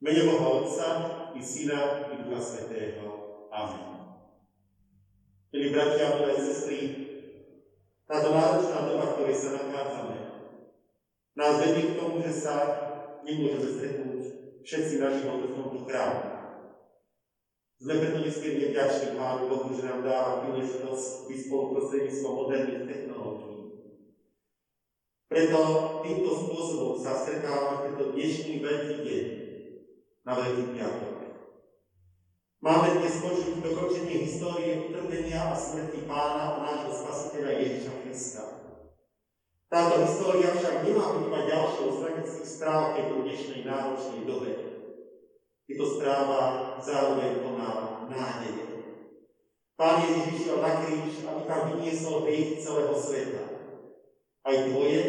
mene Boha Otca i Syna i Ducha Svetého. Amen. Milí bratia, milé sestry, táto náročná doba, v ktorej sa nachádzame, nás vedie k tomu, že sa nemôžeme stretnúť všetci na život v tomto chrámu. Sme preto nesmierne vďační Pánu Bohu, že nám dáva príležitosť byť spolu prostredníctvom moderných technológií. Preto týmto spôsobom sa stretávame tento dnešný veľký deň, na Veľký piatok. Máme dnes počuť dokončenie histórie utrpenia a smrti pána a nášho spasiteľa Ježiša Krista. Táto história však nemá byť iba ďalšou z tragických správ v tejto dnešnej náročnej dobe. Je to správa zároveň plná nádeje. Pán Ježiš išiel na kríž, aby tam vyniesol hriech celého sveta. Aj tvoje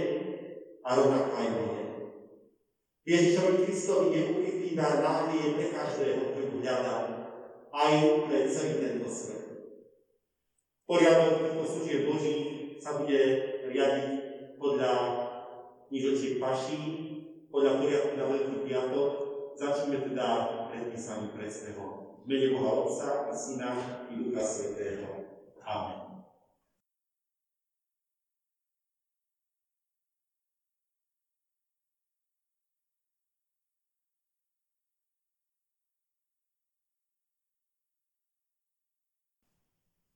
a rovnako aj moje. Ježišovi Kristovi je ukrytý dar nádeje pre každého, ktorý hľadá, aj pre celý tento svet. Poriadok týchto služieb Boží sa bude riadiť podľa nižočiek paší, podľa poriadku na Veľký piatok. Začneme teda predpísaním predstehom. V mene Boha Otca i Syna i Ducha Svetého. Amen.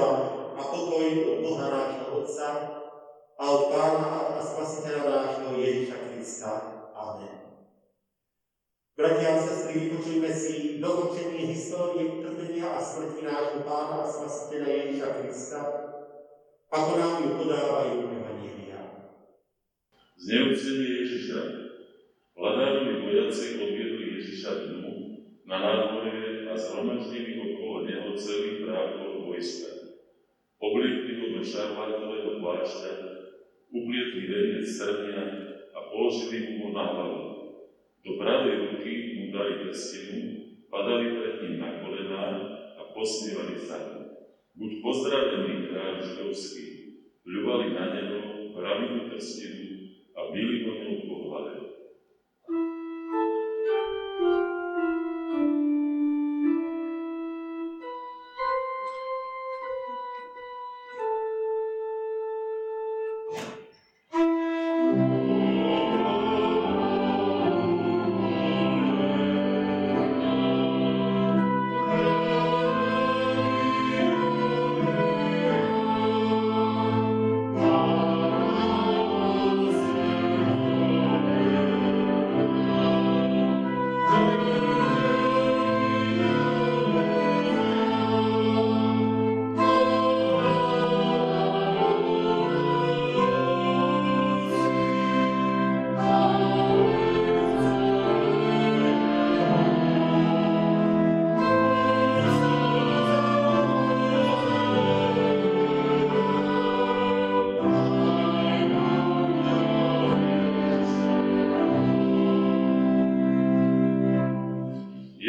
vám a pokoj od Boha nášho Otca a od Pána a Spasiteľa nášho Ježiša Krista. Amen. Bratia a sestry, vypočujme si dokončenie histórie trpenia a smrti nášho Pána a Spasiteľa Ježiša Krista, ako nám ju podávajú Evangelia. Zneúctenie Ježiša. Vladárovi vojaci odviedli Ježiša dnu na nádvorie a zhromaždili okolo neho celý brákov vojska. Obliekli ho do šarlátového plášťa, uplietli venec trnia a položili mu ho na hlavu. Do pravej ruky mu dali prstenu, padali pred ním na kolená a posmievali sa. Buď pozdravený kráľ židovský, ľubali na neho, brali mu prstenu a bili ho ňou po hlave.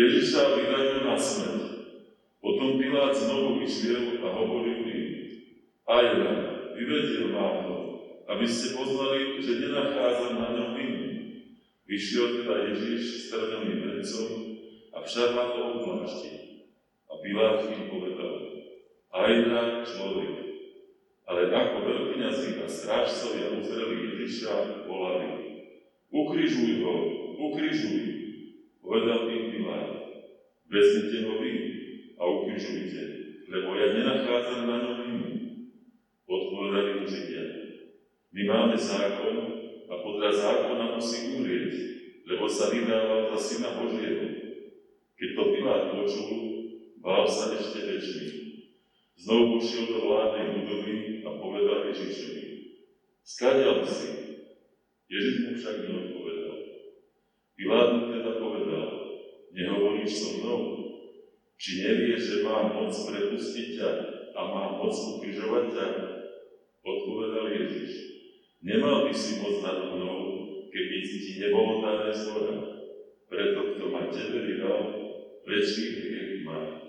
Ježiša vydajú na smrť. Potom Pilát znovu vyšiel a hovoril im, aj ja, vyvedel vám ho, aby ste poznali, že nenachádzam na ňom vinu. Vyšiel teda Ježiš s trňovým vencom a v šarlatovom plášti. A Pilát im povedal, aj na človek. Ale ako veľkňazí a strážcovia uzreli Ježiša, volali, ukrižuj ho, ukrižuj. Povedal im Pilát, vezmite ho vy a ukrižujte, lebo ja nenachádzam na ňom vinu. Odpovedali mu Židia, my máme zákon a podľa zákona musí umrieť, lebo sa vydával za syna Božieho. Keď to Pilát počul, bál sa ešte väčší. Znovu ušiel do vládnej budovy a povedal Ježišovi, skadial si. Ježiš mu však neodpovedal. Pilát mu teda povedal, nehovoríš so mnou? Či nevieš, že mám moc prepustiť ťa a mám moc ukrižovať ťa? Odpovedal Ježiš, nemal by si moc nad mnou, keby ti nebolo dané z. Preto, kto ma tebe vydal, väčší hriech má.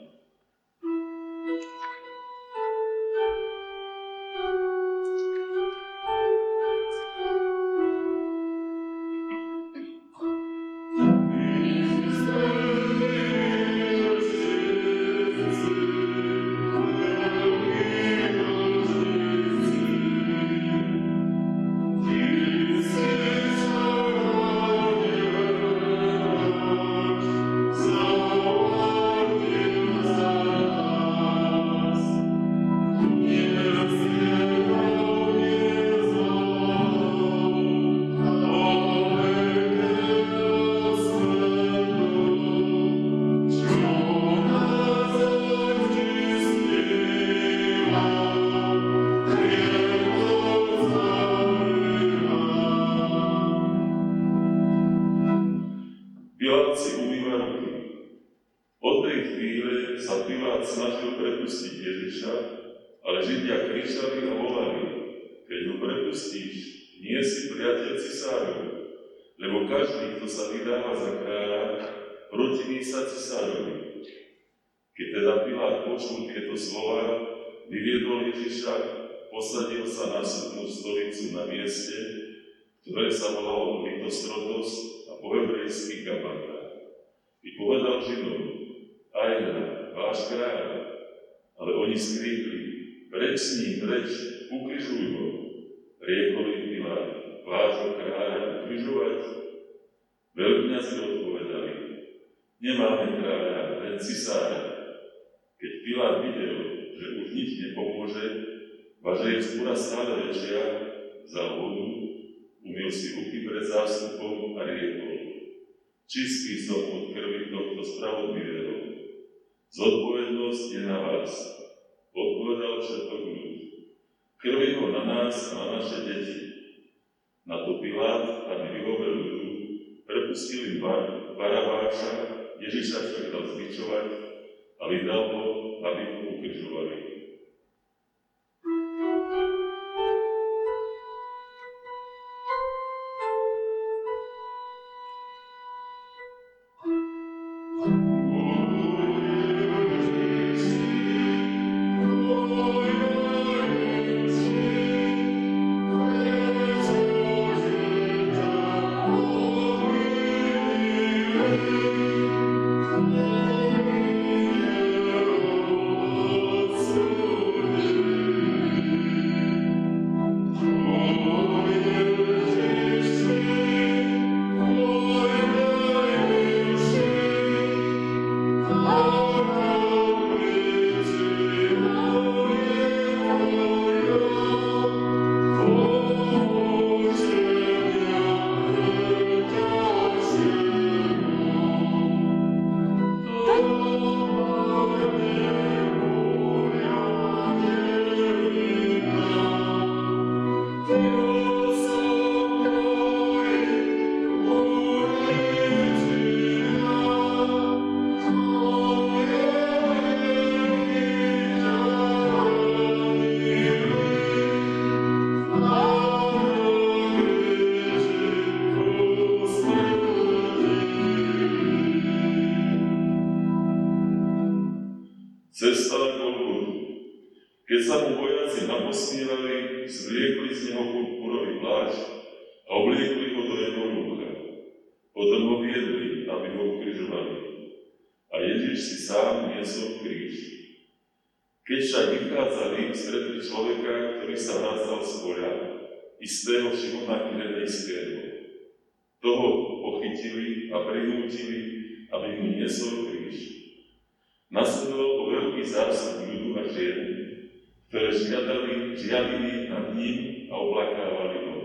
ktoré zjavili, nad ním a oblakávali. ho.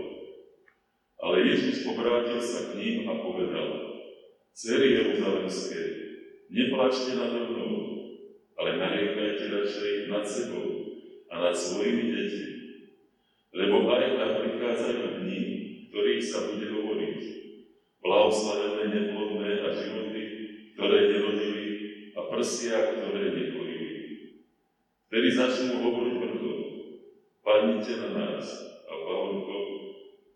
Ale Ježiš obrátil sa k ním a povedal, Cery Jeruzalemské, neplačte na mnou, ale nariekajte radšej nad sebou a nad svojimi deťmi. Lebo aj hľadá prichádzajú dní, ktorých sa bude hovoriť. Blahoslavené neplodné a životy, ktoré nerodili a prsia, ktoré nekolili. Vtedy začnú hovoriť Padnite na nás a pavonko,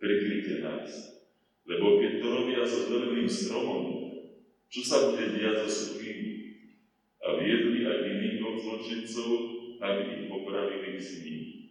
prikryte nás. Lebo keď to robia so zelených stromom, čo sa bude diať so suchým? A viedli aj iných zločincov, aby ich popravili s ním.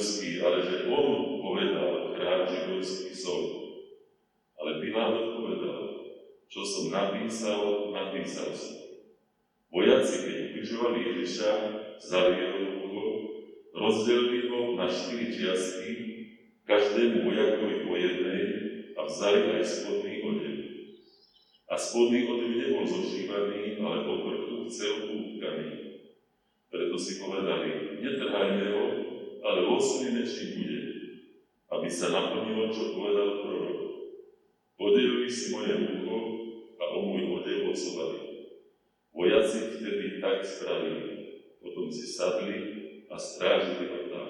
ľudský, ale že on povedal kráči ľudský som. Ale Pilát odpovedal, čo som napísal, napísal som. Vojaci, keď ukrižovali Ježiša, zaviedli ho, rozdelili ho na štyri čiastky, každému vojakovi po jednej a vzali aj spodný odev. A spodný odev nebol zošívaný, ale po vrchu celú utkaný. Preto si povedali, netrhajme ho, ale vo svojej bude, aby sa naplnilo, čo povedal prorok. Odejuj si moje ucho a o môj odej osovali. Vojaci vtedy tak spravili, potom si sadli a strážili ho tam.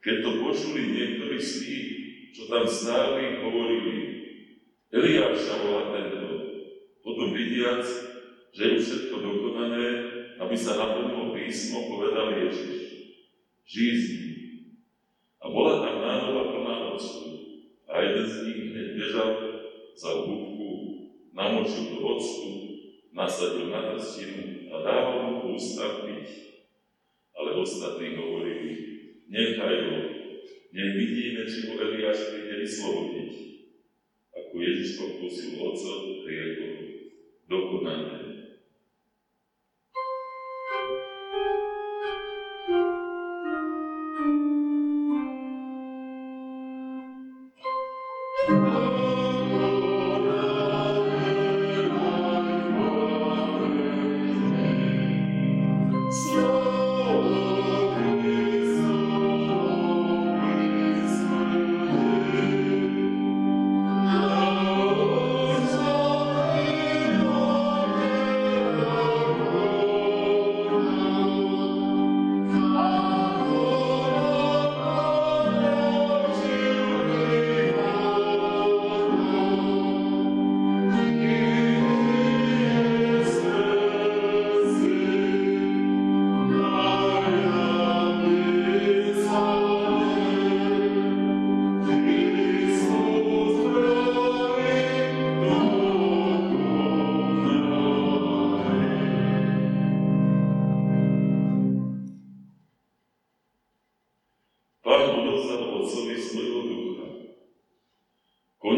Keď to počuli niektorí z tých, čo tam stáli, hovorili, Eliáš sa volá tento. Potom vidiac, že je všetko dokonané, aby sa naplnilo písmo, povedal Ježiš. Žij A bola tam nádova plná octu. A jeden z nich hneď bežal za húbku, namočil do octu, nasadil na trstinu a dával mu po ústach piť. Ale ostatní hovorili, nechaj ho, nech vidíme, či ho Eliáš príde vyslobodiť. Ako Ježiš pokusil oco, riekol,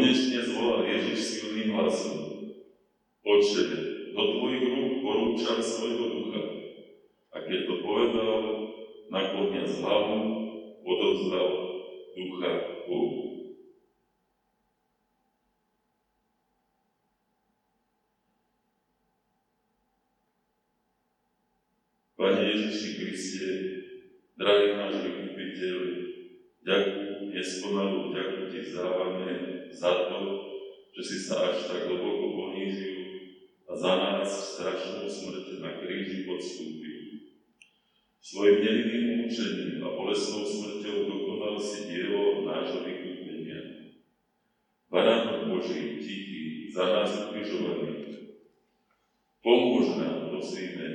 konečne zvolal Ježiš silným hlasom. Oče, do tvojich rúk porúčam svojho ducha. A keď to povedal, nakloniac hlavu, odovzdal ducha Bohu. Pane Ježiši Kriste, drahý náš vykupiteľ, Ďakujem, neskonalú ďakujem ti zdávame za to, že si sa až tak hlboko ponízil a za nás strašnú smrť na kríži podstúpil. Svojim nevinným účením a bolestnou smrťou dokonal si dielo nášho vykúpenia. Baránok Boží, tichý, za nás ukrižovaný, pomôž nám, prosíme,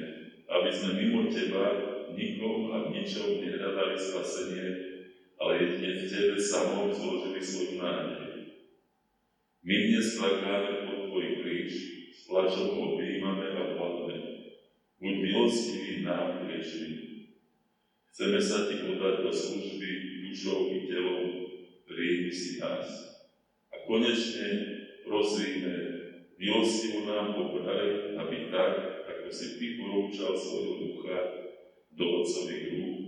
aby sme mimo Teba nikom a ničom nehľadali spasenie, ale jedine v Tebe samom zložili svoju nádej. My dnes plakáme pod Tvoj kríž, s plačom ho objímame a hľadujeme. Buď milostivý nám hriešný. Chceme sa Ti podať do služby dušou i telom, príjmi si nás. A konečne prosíme, milostivo nám pobraj, aby tak, ako si Ty porúčal svojho ducha do Otcových rúk,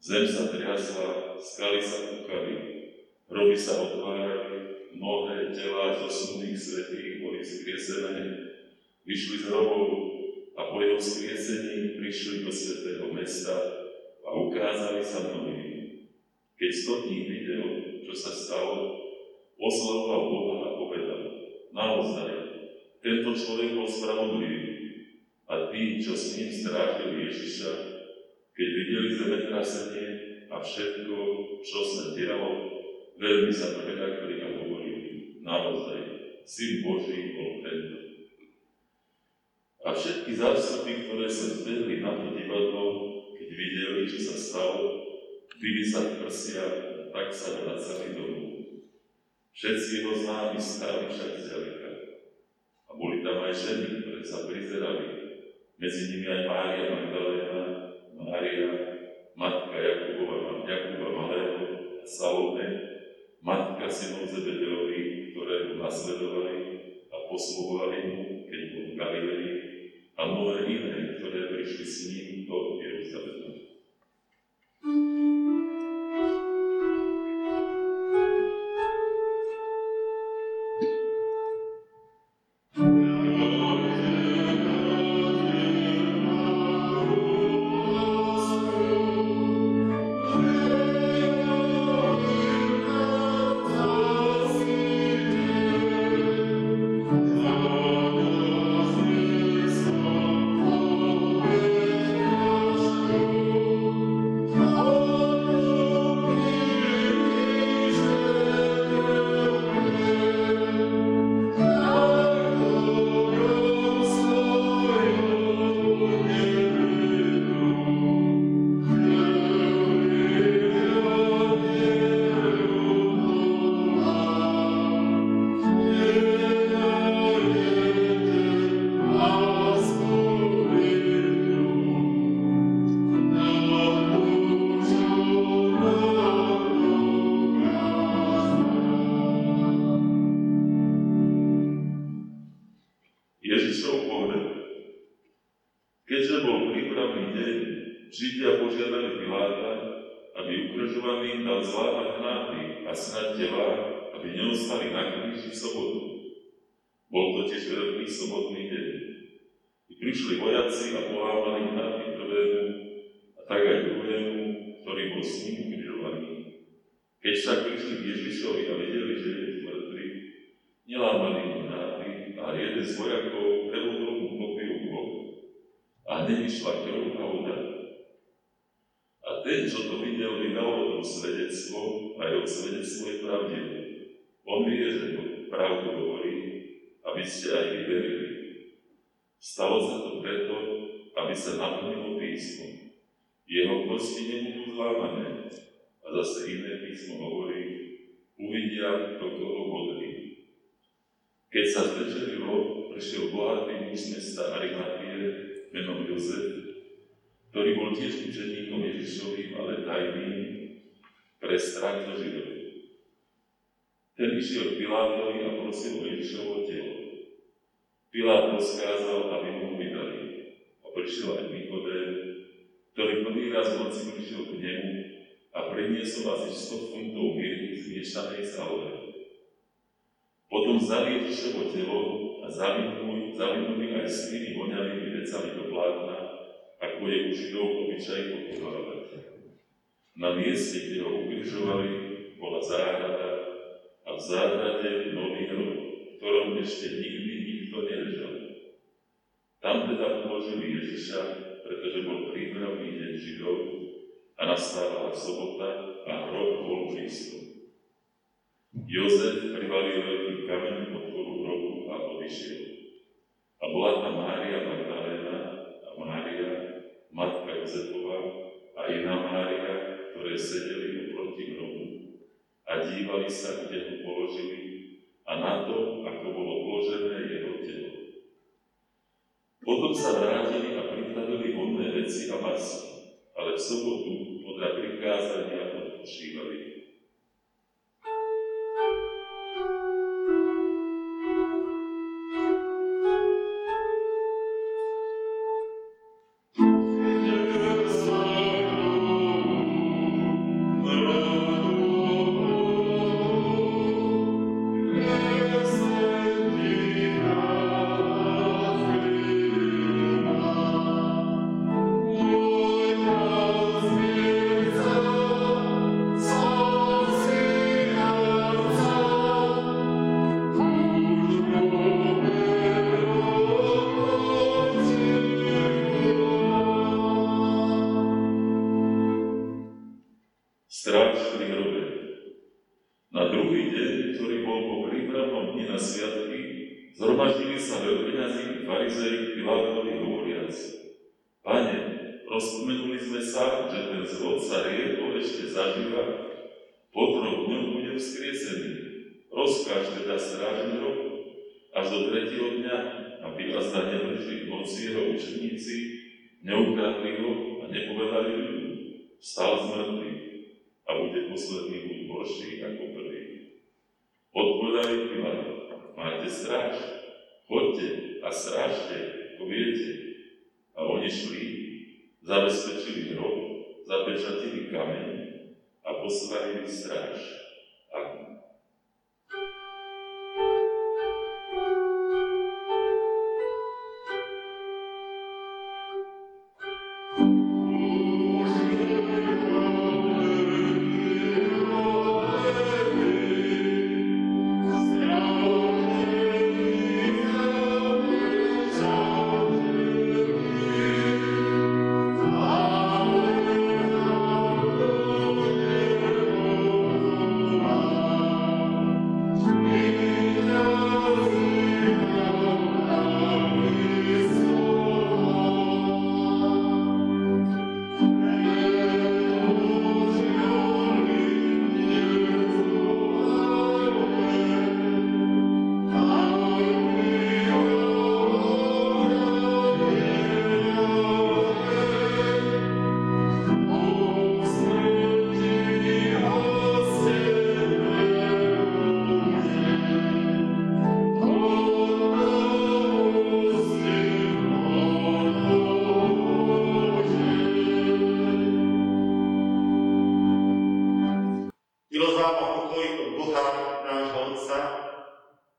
Zem sa triasla, skaly sa kúkali, hroby sa otvárali, mnohé telá zosnulých svetých boli skriesené, vyšli z hrobov a po jeho skriesení prišli do svetého mesta a ukázali sa mnohým. Keď stotník videl, čo sa stalo, oslavoval Boha a povedal, naozaj, tento človek bol spravodlivý a tí, čo s ním strátili Ježiša, keď videli zemetrasenie a všetko, čo sa dialo, veľmi sa preľakli a hovorili, naozaj, Syn Boží bol tento. A všetky zástupy, ktoré sa zbehli na to divadlo, keď videli, čo sa stalo, byli sa v prsiach, tak sa vracali domov. Všetci jeho známi stáli však zďaleka. A boli tam aj ženy, ktoré sa prizerali. Medzi nimi aj Mária Magdalena, Mária, matka Jakubova, Jakuba Malého a Salome, matka synov Zebedeových, ktoré ho nasledovali a posluhovali mu, keď bol v Galilei, a mnohé iné, ktoré prišli s ním do Jeruzalema. Priniesol asi 100 funtov mirhy zmiešanej s aloe. Potom vzali Ježišovo telo a zavinuli, aj s tými voňavými vecami do plátna, ako je u Židov obyčaj pochovávať. Na mieste, kde ho ukrižovali, bola záhrada a v záhrade nový hrob, v ktorom ešte nikdy nikto neležal. Tam teda položili Ježiša, pretože bol prípravný deň Židov a nastávala sobota a hrob bol blízko. Jozef privalil veľký kameň podporu hrobu a odišiel. A bola tam Mária Magdaléna a Mária matka Jozefova a iná Mária, ktoré sedeli oproti hrobu a dívali sa, kde ho položili a na to, ako bolo položené jeho telo. Potom sa vrátili a pripravili vodné veci a masy, ale v sobotu podľa prikázania odpočívali. Zhromaždili sa veľvyňazí farizei Pilátovi hovoriac. Pane, rozpomenuli sme sa, že ten zlod sa riedol ešte zažíva, po troch dňoch bude vzkriesený. Rozkáž teda strážnerom až do tretieho dňa, aby vás na nemrších moci jeho učeníci neukradli ho a nepovedali ľudu. Vstal z mŕtvych a bude posledný buď horší ako prvý. Odpovedali Pilátovi majte stráž, chodte a strážte, ako viete. A oni šli, zabezpečili hrob, zapečatili kameň a postavili stráž. Milosť vám a pokoj od Boha, nášho Otca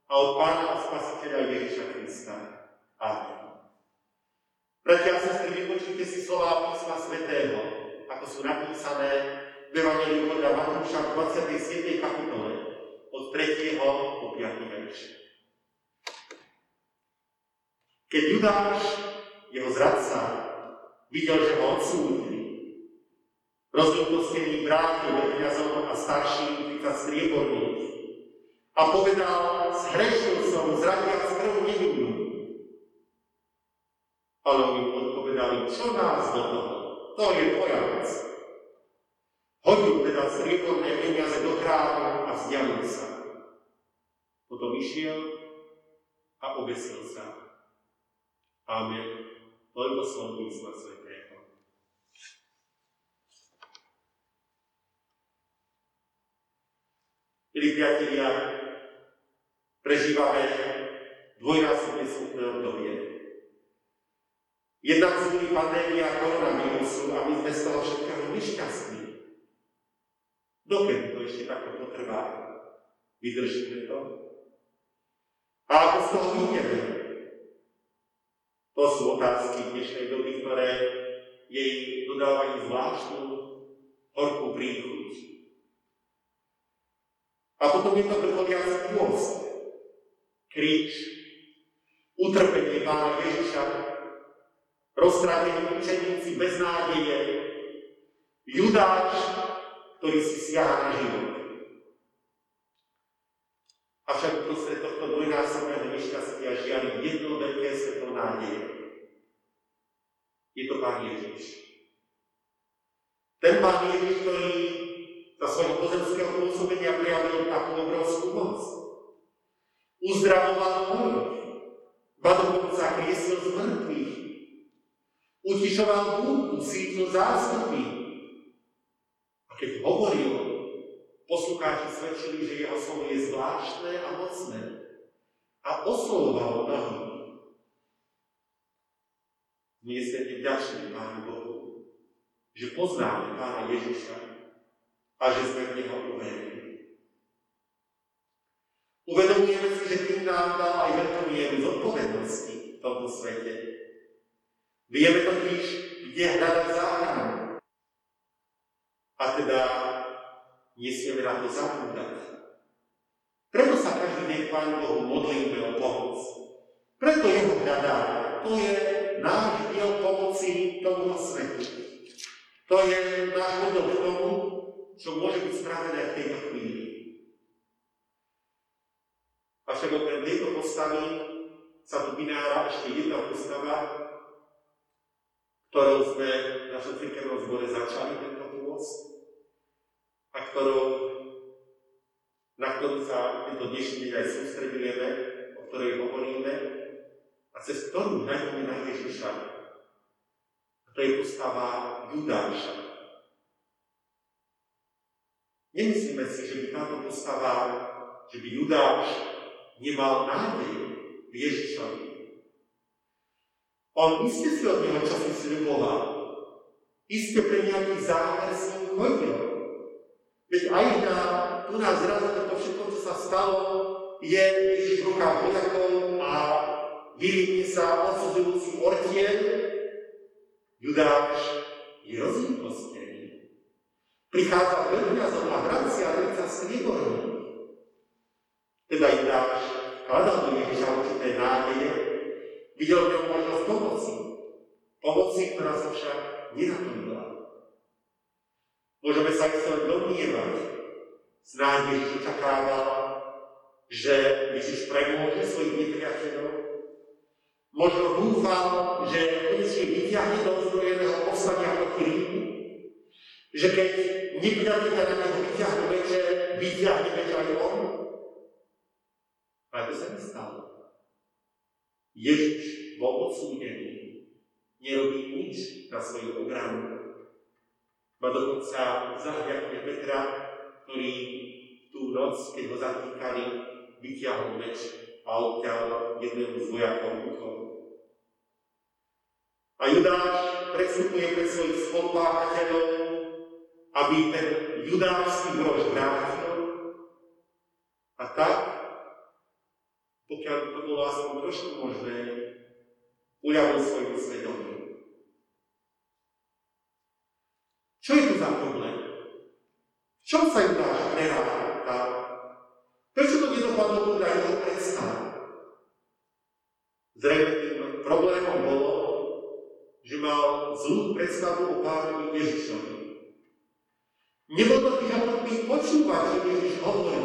a od Pána a Spasiteľa Ježiša Krista. Amen. Bratia a sestry, vypočujte si slova písma svätého, ako sú napísané v Evangeliu podľa Matúša v 27. kapitole od 3. po 5. verš. Keď Judáš, jeho zradca, videl, že ho odsúdili, Rozľútostený vrátil veľkňazom a starším 30 strieborných a povedal, zhrešil som, zradiac krv nevinnú. Ale oni odpovedali, čo nás do toho? To je tvoja vec. Hodil teda strieborné peniaze do kráľa a vzdialil sa. Potom išiel a obesil sa. Amen. Toľko slov písma svetého. Milí priatelia, prežívame dvojnásobne smutné obdobie. Jedna z nich pandémia koronavírusu a my sme z toho všetkého nešťastní. Dokedy to ešte takto potrvá? Vydržíme to? A ako z toho vyjdeme? To sú otázky dnešnej doby, ktoré jej dodávajú zvláštnu horkú príchuť. A potom je to vrcholiaci pôst. Kríž, utrpenie Pána Ježiša, roztrátení učeníci bez nádeje, Judáš, ktorý si siaha na život. Avšak uprostred tohto dvojnásobného nešťastia žiari jedno veľké svetlo nádeje. Je to Pán Ježiš. Ten Pán Ježiš, ktorý za svojho pozemského pôsobenia prijavil takú obrovskú moc. Uzdravoval chorých, ba dokonca kriesil z mŕtvych, utišoval búku, sídlo zástupy. A keď hovoril, poslucháči svedčili, že jeho slovo je zvláštne a mocné a oslovoval mnohých. My sme vďační Pánu Bohu, že poznáme Pána Ježiša, a že sme v Neho uverili. Uvedomujeme si, že tým nám dal aj veľkú mieru zodpovednosti v tomto svete. Vieme totiž, kde hľadať záchranu. A teda nesmieme na to zabúdať. Preto sa každý deň Pánu Bohu modlíme o pomoc. Preto jeho hľadáme. To je náš diel pomoci tomuto svetu. To je náš hodok tomu, čo môže byť spravené v tejto chvíli. Avšak okrem tejto postavy sa tu vynára ešte jedna postava, ktorou sme v našom cirkevnom zbore začali tento pôst a ktorou, na ktorú sa tento dnešný deň aj sústredujeme, o ktorej hovoríme a cez ktorú hľadíme na Ježiša. A to je postava Judáša. Nemyslíme si, že by táto postava, že by Judáš nemal nádej v Ježišovi. On iste si od neho čosi sľuboval. Iste pre nejaký zámer s ním chodil. Veď aj na, tu nás zrazu to všetko, čo sa stalo, je Ježiš v rukách vojakov a vyvinie sa odsudzujúci ortiel. Judáš je rozlútostený. Prichádza veľkňazom a vracia veľca strieborných. Teda Judáš hľadal do Ježiša určité nádeje, videl v ňom možnosť pomoci. Pomoci, ktorá sa však nenaplnila. Môžeme sa chcel domnievať, snáď Ježiš očakával, že Ježiš premôže svojich nepriateľov. Možno dúfal, že konečne vyťahne do ozbrojeného povstania proti Rímu, že keď nepriateľa na neho vyťahnu meče, vyťahne meče aj on. Ale to sa nestalo. Ježiš bol odsúdený, nerobí nič na svoju obranu. Ma dokonca zahľadne Petra, ktorý tú noc, keď ho zatýkali, vyťahol meč a odťal jednému z vojakov uchom. A Judáš predstupuje pre svojich spolupáchateľov aby ten judášsky grož vrátil a tak, pokiaľ by to bolo aspoň trošku možné, uľavil svojmu svedomiu. Čo je tu za problém? V čom sa Judáš preráta? Prečo to nedopadlo podľa jeho predstav? Zrejme tým problémom bolo, že mal zlú predstavu o pánovi Ježišovi. Nebol to tých ochotný počúvať, čo Ježiš hovorí.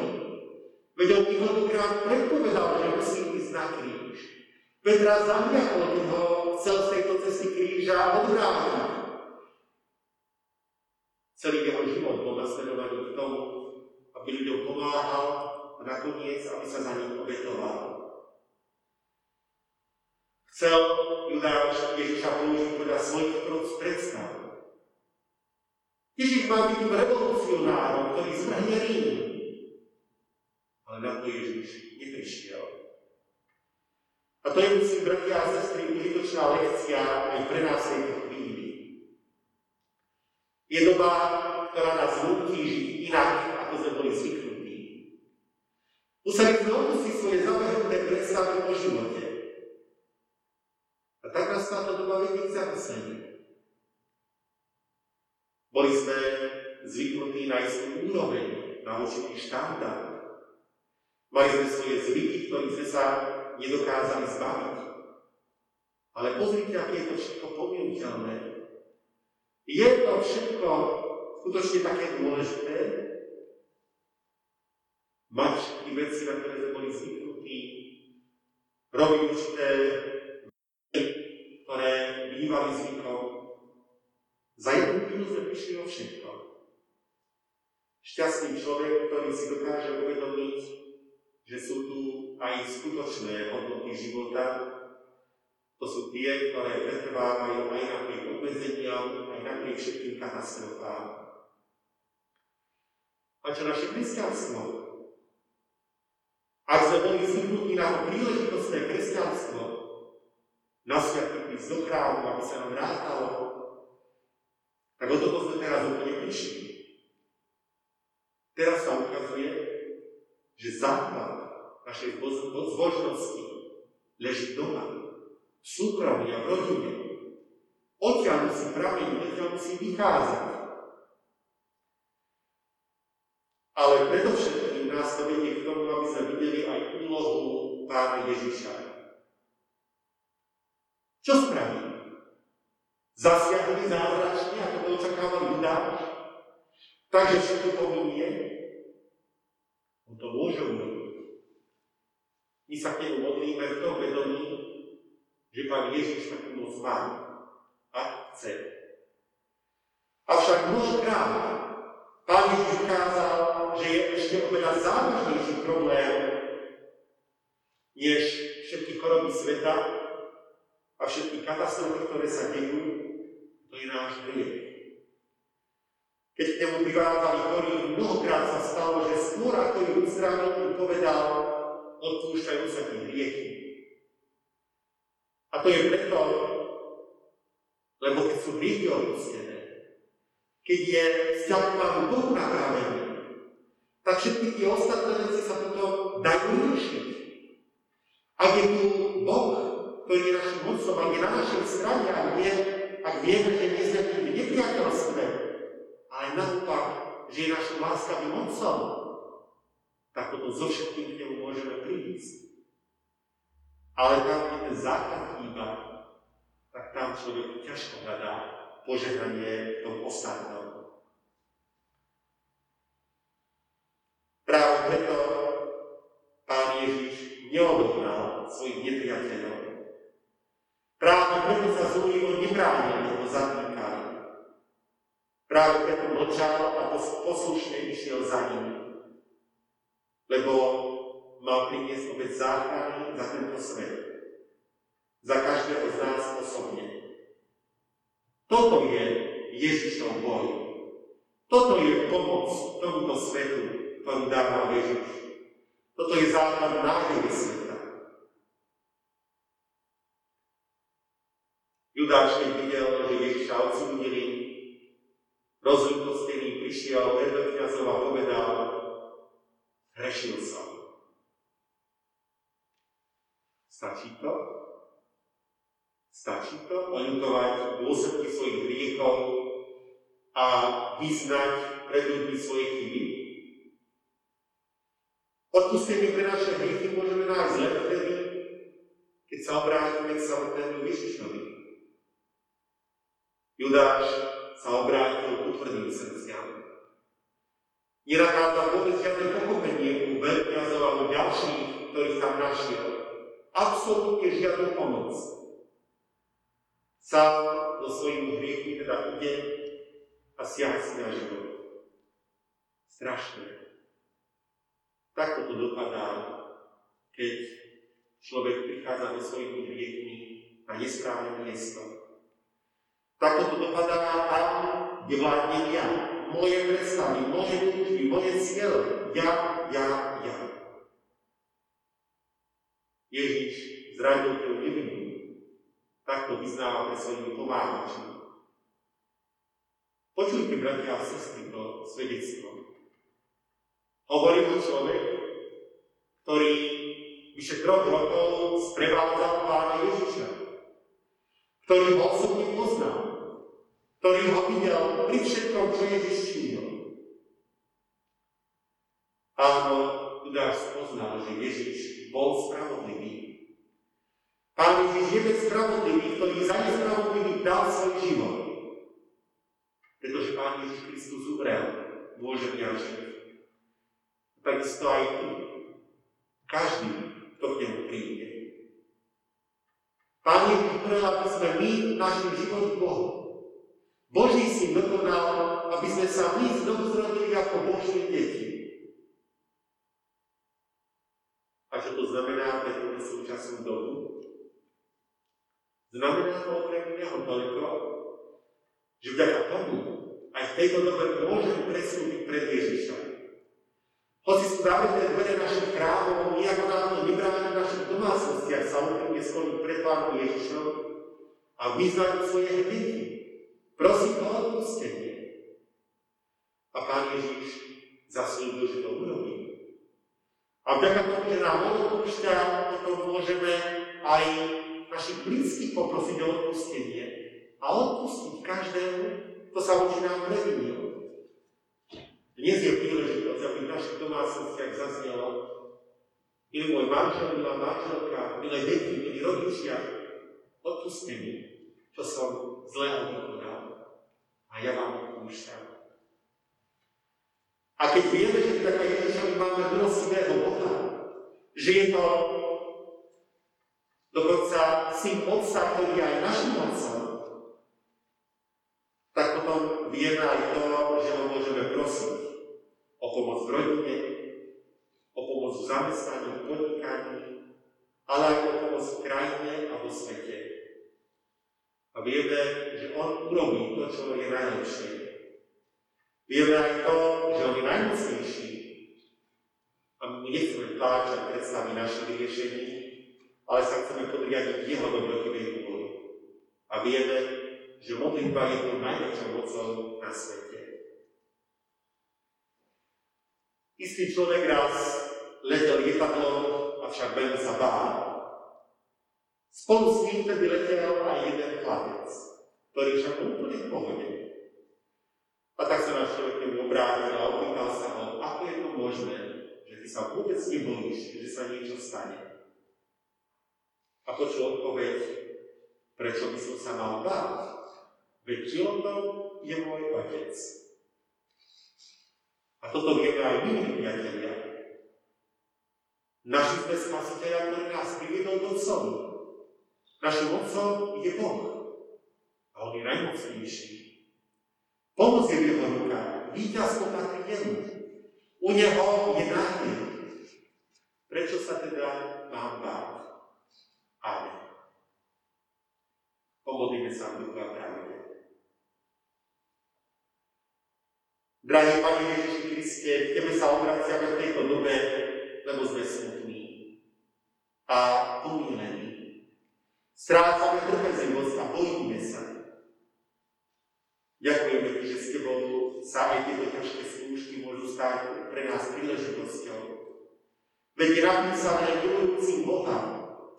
Veď on niekoľkokrát predpovedal, že musí ísť na kríž. Petra zamiakol, keď ho chcel z tejto cesty kríža odvrátiť. Celý jeho život bol nasledovaný k tomu, aby ľuďom pomáhal a nakoniec, aby sa za nich obetoval. Chcel Judáš Ježiša použiť podľa svojich predstav. Ježiš má byť tým revolucionárom, ktorý zvrhne Rím. Ale na to Ježiš neprišiel. A to je, musím, bratia a sestry, užitočná lekcia aj pre nás v tejto chvíli. Je doba, ktorá nás nutí žiť inak, ako sme boli zvyknutí. Museli sme opustiť svoje zavrhnuté predstavy o živote. A tak nás táto doba vedie k zamysleniu. Boli sme zvyknutí na istú úroveň, na určitý štandard. Mali sme svoje zvyky, ktorých sme sa nedokázali zbaviť. Ale pozrite, aké je to všetko pomienuteľné. Je to všetko skutočne také dôležité, mať všetky veci, na ktoré sme boli zvyknutí, robiť určité ktoré bývali zvykom. Za jednu chvíľu prišli o všetko. Šťastný človek, ktorý si dokáže uvedomiť, že sú tu aj skutočné hodnoty života, to sú tie, ktoré pretrvávajú aj napriek obmedzeniam, aj napriek všetkým katastrofám. A čo naše kresťanstvo? Ak sme boli zvyknutí na to príležitostné kresťanstvo, na sviatok prísť do chrámu, aby sa nám vrátalo, tak o toto sme teraz úplne prišli. Teraz sa ukazuje, že základ našej zbožnosti leží doma, v súkromí a v rodine. Odtiaľ musí prameniť, odtiaľ musí vychádzať. Ale predovšetkým nás to vedie k tomu, aby sme videli aj úlohu Pána Ježiša. Čo spraví? Zasiahli zázračne, ako to očakával Judáš? Takže všetko pominie? On to môže urobiť. My sa k nemu modlíme v tom vedomí, že Pán Ježiš takú moc má a chce. Avšak mnohokrát Pán Ježiš ukázal, že je ešte oveľa závažnejší problém, než všetky choroby sveta, a všetky katastrofy, ktoré sa dejú, to je náš hriech. Keď k nemu privádzali chorí, mnohokrát sa stalo, že skôr ako ju uzdravil, povedal, odpúšťajú sa ti hriechy. A to je preto, lebo keď sú hriechy odpustené, keď je vzťah k Pánu Bohu napravený, tak všetky tie ostatné veci sa potom dajú riešiť. Ak je tu Boh, ktorý je našim mocom, ak je na našej strane, ak, vie, ak vieme, že nie sme v nepriateľstve, ale naopak, že je našou láskavým mocom, tak potom so všetkým k nemu môžeme prísť. Ale tam, kde ten základ chýba, tak tam človek ťažko hľadá požehnanie v tom ostatnom. Práve preto Pán Ježiš neodohnal svojich nepriateľov, Práve preto sa Zúrivo nebránil, ho zatýkali. Práve preto mlčal a poslušne išiel za ním. Lebo mal priniesť obec záchrany za tento svet. Za každého z nás osobne. Toto je Ježišov boj. Toto je pomoc tomuto svetu, ktorú dáva Ježiš. Toto je základ nádeje sveta. Judáš, keď videl, že Ježiša odsúdili, rozlútostený prišiel pred veľkňazov a povedal, hrešil som. Stačí to? Stačí to oľutovať dôsledky svojich hriechov a vyznať pred ľuďmi svoje chyby? Odpustenie pre naše hriechy môžeme nájsť len vtedy, keď sa obrátime k samotnému Ježišovi. Judáš sa obrátil tvrdým srdciam. Nenachádza vôbec žiadne pochopenie u veľkňazov alebo ďalších, ktorých tam našiel. Absolútne žiadnu pomoc. Sám do svojím hriechu teda ide a siaha si na život. Strašné. Takto to dopadá, keď človek prichádza do svojich hriechmi na nesprávne miesto. Takto to dopadá tam, kde vládne ja. Moje predstavy, moje túžby, moje cieľ. Ja, ja, ja. Ježiš zradil tú nevinu. Takto vyznáva pre svojimi pomáhačmi. Počujte, bratia a sestry, to svedectvo. Hovorí mu človek, ktorý vyše troch rokov sprevádzal pána Ježiša, ktorý ho osobne poznal, ktorý ho videl pri všetkom, čo Ježiš činil. Áno, Judáš poznal, že Ježiš bol spravodlivý. Pán Ježiš je ten spravodlivý, ktorý za nespravodlivý dal svoj život. Pretože Pán Ježiš Kristus umrel, môže mňa takisto aj ty. Každý, kto k nemu príde. Pán Ježiš prel, aby sme my našli život Bohu. Boží si dokonal, aby sme sa my znovu zrodili ako Božie deti. A čo to znamená pre túto súčasnú dobu? Znamená to okrem neho toľko, že vďaka tomu aj v tejto dobe môžem presúdiť pred Ježišom. Hoci sú zavreté dvere našich chrámov, my ako nám to v našich domácnostiach sa úprimne skloní pred Pánom Ježišom a vyznajú svoje hriechy. Prosím o odpustenie. A Pán Ježiš zaslúbil, že to urobí. A vďaka tomu, že nám odpúšťa, potom môžeme aj našich blízkych poprosiť o odpustenie a odpustiť každému, kto sa voči nám previnil. Dnes je príležitosť, aby v našich domácnostiach zaznelo, milý môj manžel, milá manželka, milé deti, milí rodičia, odpuste mi, čo som zlého vykonal. A ja vám odpúšťam. A keď vieme, že vďaka Ježišovi máme milostivého Boha, že je to dokonca syn Otca, ktorý je aj našim Otcom, tak potom vieme aj to, že ho môžeme prosiť o pomoc v rodine, o pomoc v zamestnaní, v podnikaní, ale aj o pomoc v krajine a vo svete. A vieme, že On urobí to, čo je najlepšie. Vieme aj to, že On je najmocnejší. A my nechceme tláčať predstavy našich riešení, ale sa chceme podriadiť Jeho dobrotivej úvody. A vieme, že modlitba je to najväčšou mocou na svete. Istý človek raz letel lietadlom, avšak veľmi sa bál. Spolu s ním tedy letel aj jeden chlapec, ktorý však úplne v pohode. A tak sa náš človek k obrátil a opýtal sa ho, ako je to možné, že ty sa vôbec nebojíš, že sa niečo stane. A počul odpoveď, prečo by som sa mal báť? Veď pilotom je môj otec. A toto vieme aj my, priatelia. Našli sme spasiteľa, ktorý nás priviedol do Otcovi. Našim Otcom je Boh. A On je najmocnejší. Pomoc je v Jeho rukách. Výťazko patrí Jemu. U Neho je nádej. Prečo sa teda mám báť? Amen. Pomodlíme sa v duchu pravde. Drahý Pane Ježiši Kriste, k Tebe sa obraciame v tejto dobe, lebo sme smutní a pomílení. Strácame trpezlivosť a bojíme sa. Ďakujeme Ti, že s Tebou sebou sa aj tieto ťažké skúšky môžu stať pre nás príležitosťou. Veď je napísané milujúcim Boha,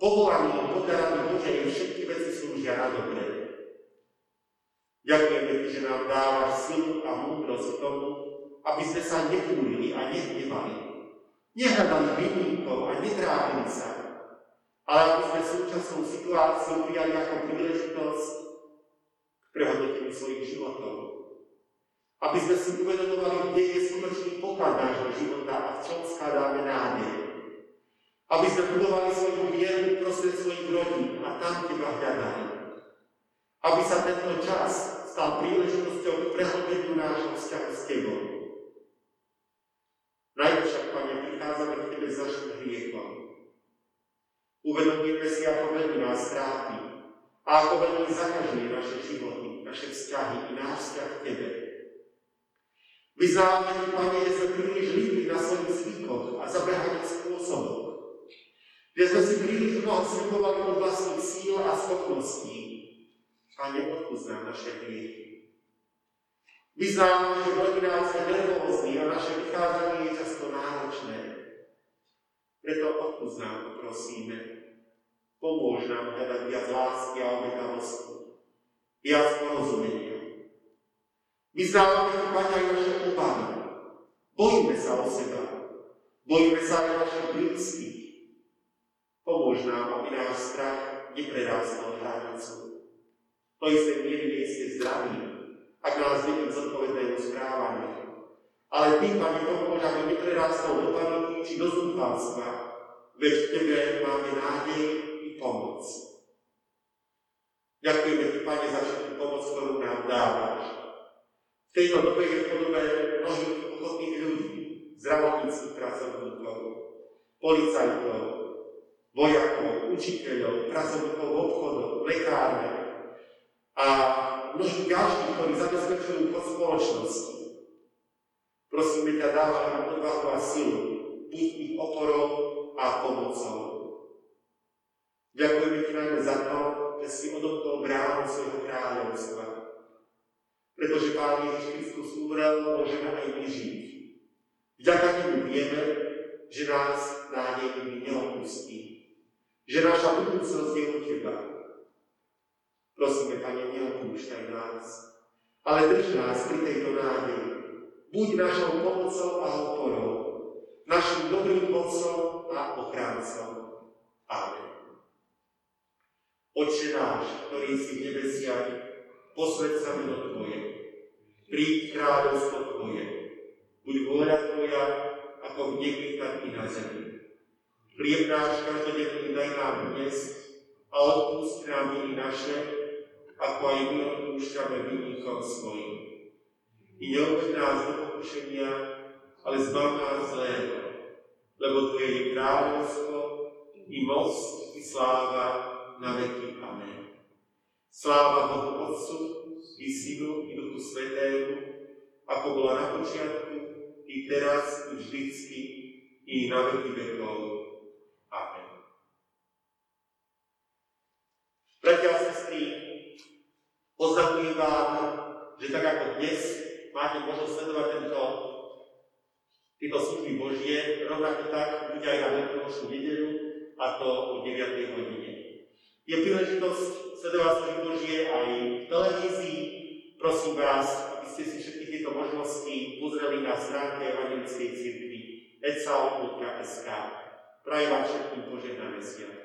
povolaný podaraný Bože, všetky veci slúžia na dobre. Ďakujeme Ti, že nám dávaš silu a múdrosť k tomu, aby sme sa nepúlili a nehnevali. Nehľadali vinníkov a netrápili sa, ale aby sme súčasnú situáciu prijali ako príležitosť k prehodnoteniu svojich životov. Aby sme si uvedomovali, kde je skutočný poklad nášho života a v čom skladáme nádej. Aby sme budovali svoju vieru prostred svojich rodín a tam Teba hľadali. Aby sa tento čas stal príležitosťou k prehlbeniu nášho vzťahu s Tebou. Najvyššak, Pane, prichádzame k Tebe za hriechom. Uvedomujeme si, ako veľmi nás trápi a ako veľmi zakažuje naše životy, naše vzťahy i náš vzťah k Tebe. Vyznávame Ti, Pane, že sme príliš líbili na svojich zvykoch a zabehaných spôsoboch. Že sme si príliš mnoho slibovali od vlastných síl a schopností. Pane, odpúsť nám naše hriechy. Vyznávame, že v rodinách sme nervózni a naše vychádzanie je často náročné. Preto odpúsť nám prosíme. Pomôž nám hľadať viac lásky a obetavosti, viac porozumenia. Vyznávame Ti, Pane, aj naše obavy. Bojíme sa o seba. Bojíme sa aj našich blízkych. Pomôž nám, aby náš strach neprerástol hranicu. To isté miery ste zdraví, ak nás vedú zodpovedného správania. Ale Ty, Pane, pomôž, aby neprerástol do paniky či do zúfalstva, veď v Tebe máme nádej i pomoc. Ďakujeme Ti, Pane, za všetku pomoc, ktorú nám dávaš. V tejto dobe je v podobe mnohých ochotných ľudí, zdravotníckých pracovníkov, policajtov, vojakov, učiteľov, pracovníkov v obchodoch, lekárne a množí ďalších, ktorí zabezpečujú chod spoločnosti. Prosíme ťa, dávaj nám odvahu a silu, buď ich oporou a pomocou. Ďakujeme ti najmä za to, že si odobtol bránu svojho kráľovstva. Pretože Pán Ježiš Kristus umrel, môžeme aj my žiť. Vďaka nemu vieme, že nás nádej neopustí. Že naša budúcnosť je u Teba Prosíme, Pane, neopúšťaj nás, ale drž nás pri tejto nádeji. Buď našou pomocou a oporou, našim dobrým mocom a ochráncom. Amen. Oče náš, ktorý si v nebesiach, posved sa meno Tvoje, príď kráľovstvo Tvoje, buď vôľa Tvoja, ako v nebi, tak i na zemi. Chlieb náš každodenný daj nám dnes a odpúšť nám viny naše, ako aj my odpúšťame vinníkom svojim. I neobeď nás do pokušenia, ale zbav nás zlého, lebo Tvoje je kráľovstvo, i moc, i sláva na veky. Amen. Sláva Bohu Otcu, i Synu, i Duchu Svetému, ako bola na počiatku, i teraz, i vždycky, i na veky vekov. Amen. Bratia a sestry, Oznamujem vám, že tak ako dnes máte možnosť sledovať tento, tieto služby Božie, rovnako tak bude aj na veľkonočnú nedelu, a to o 9. hodine. Je príležitosť sledovať služby Božie aj v televízii. Prosím vás, aby ste si všetky tieto možnosti pozreli na stránke Evangelickej cirkvi ecao.sk. Prajem vám všetkým požehnané sviatky.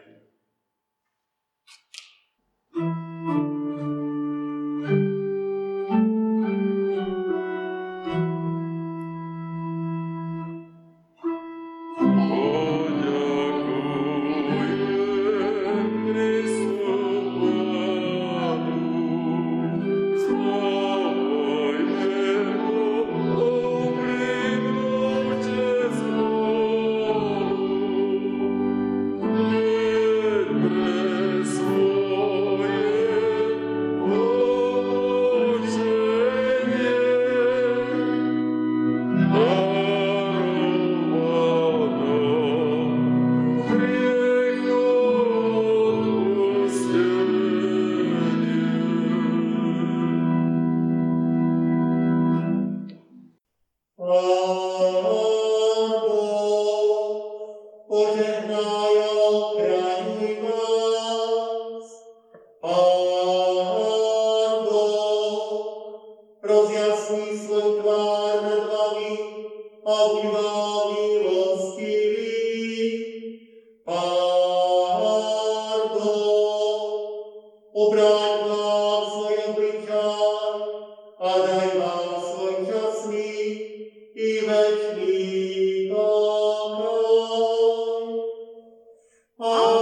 Oh.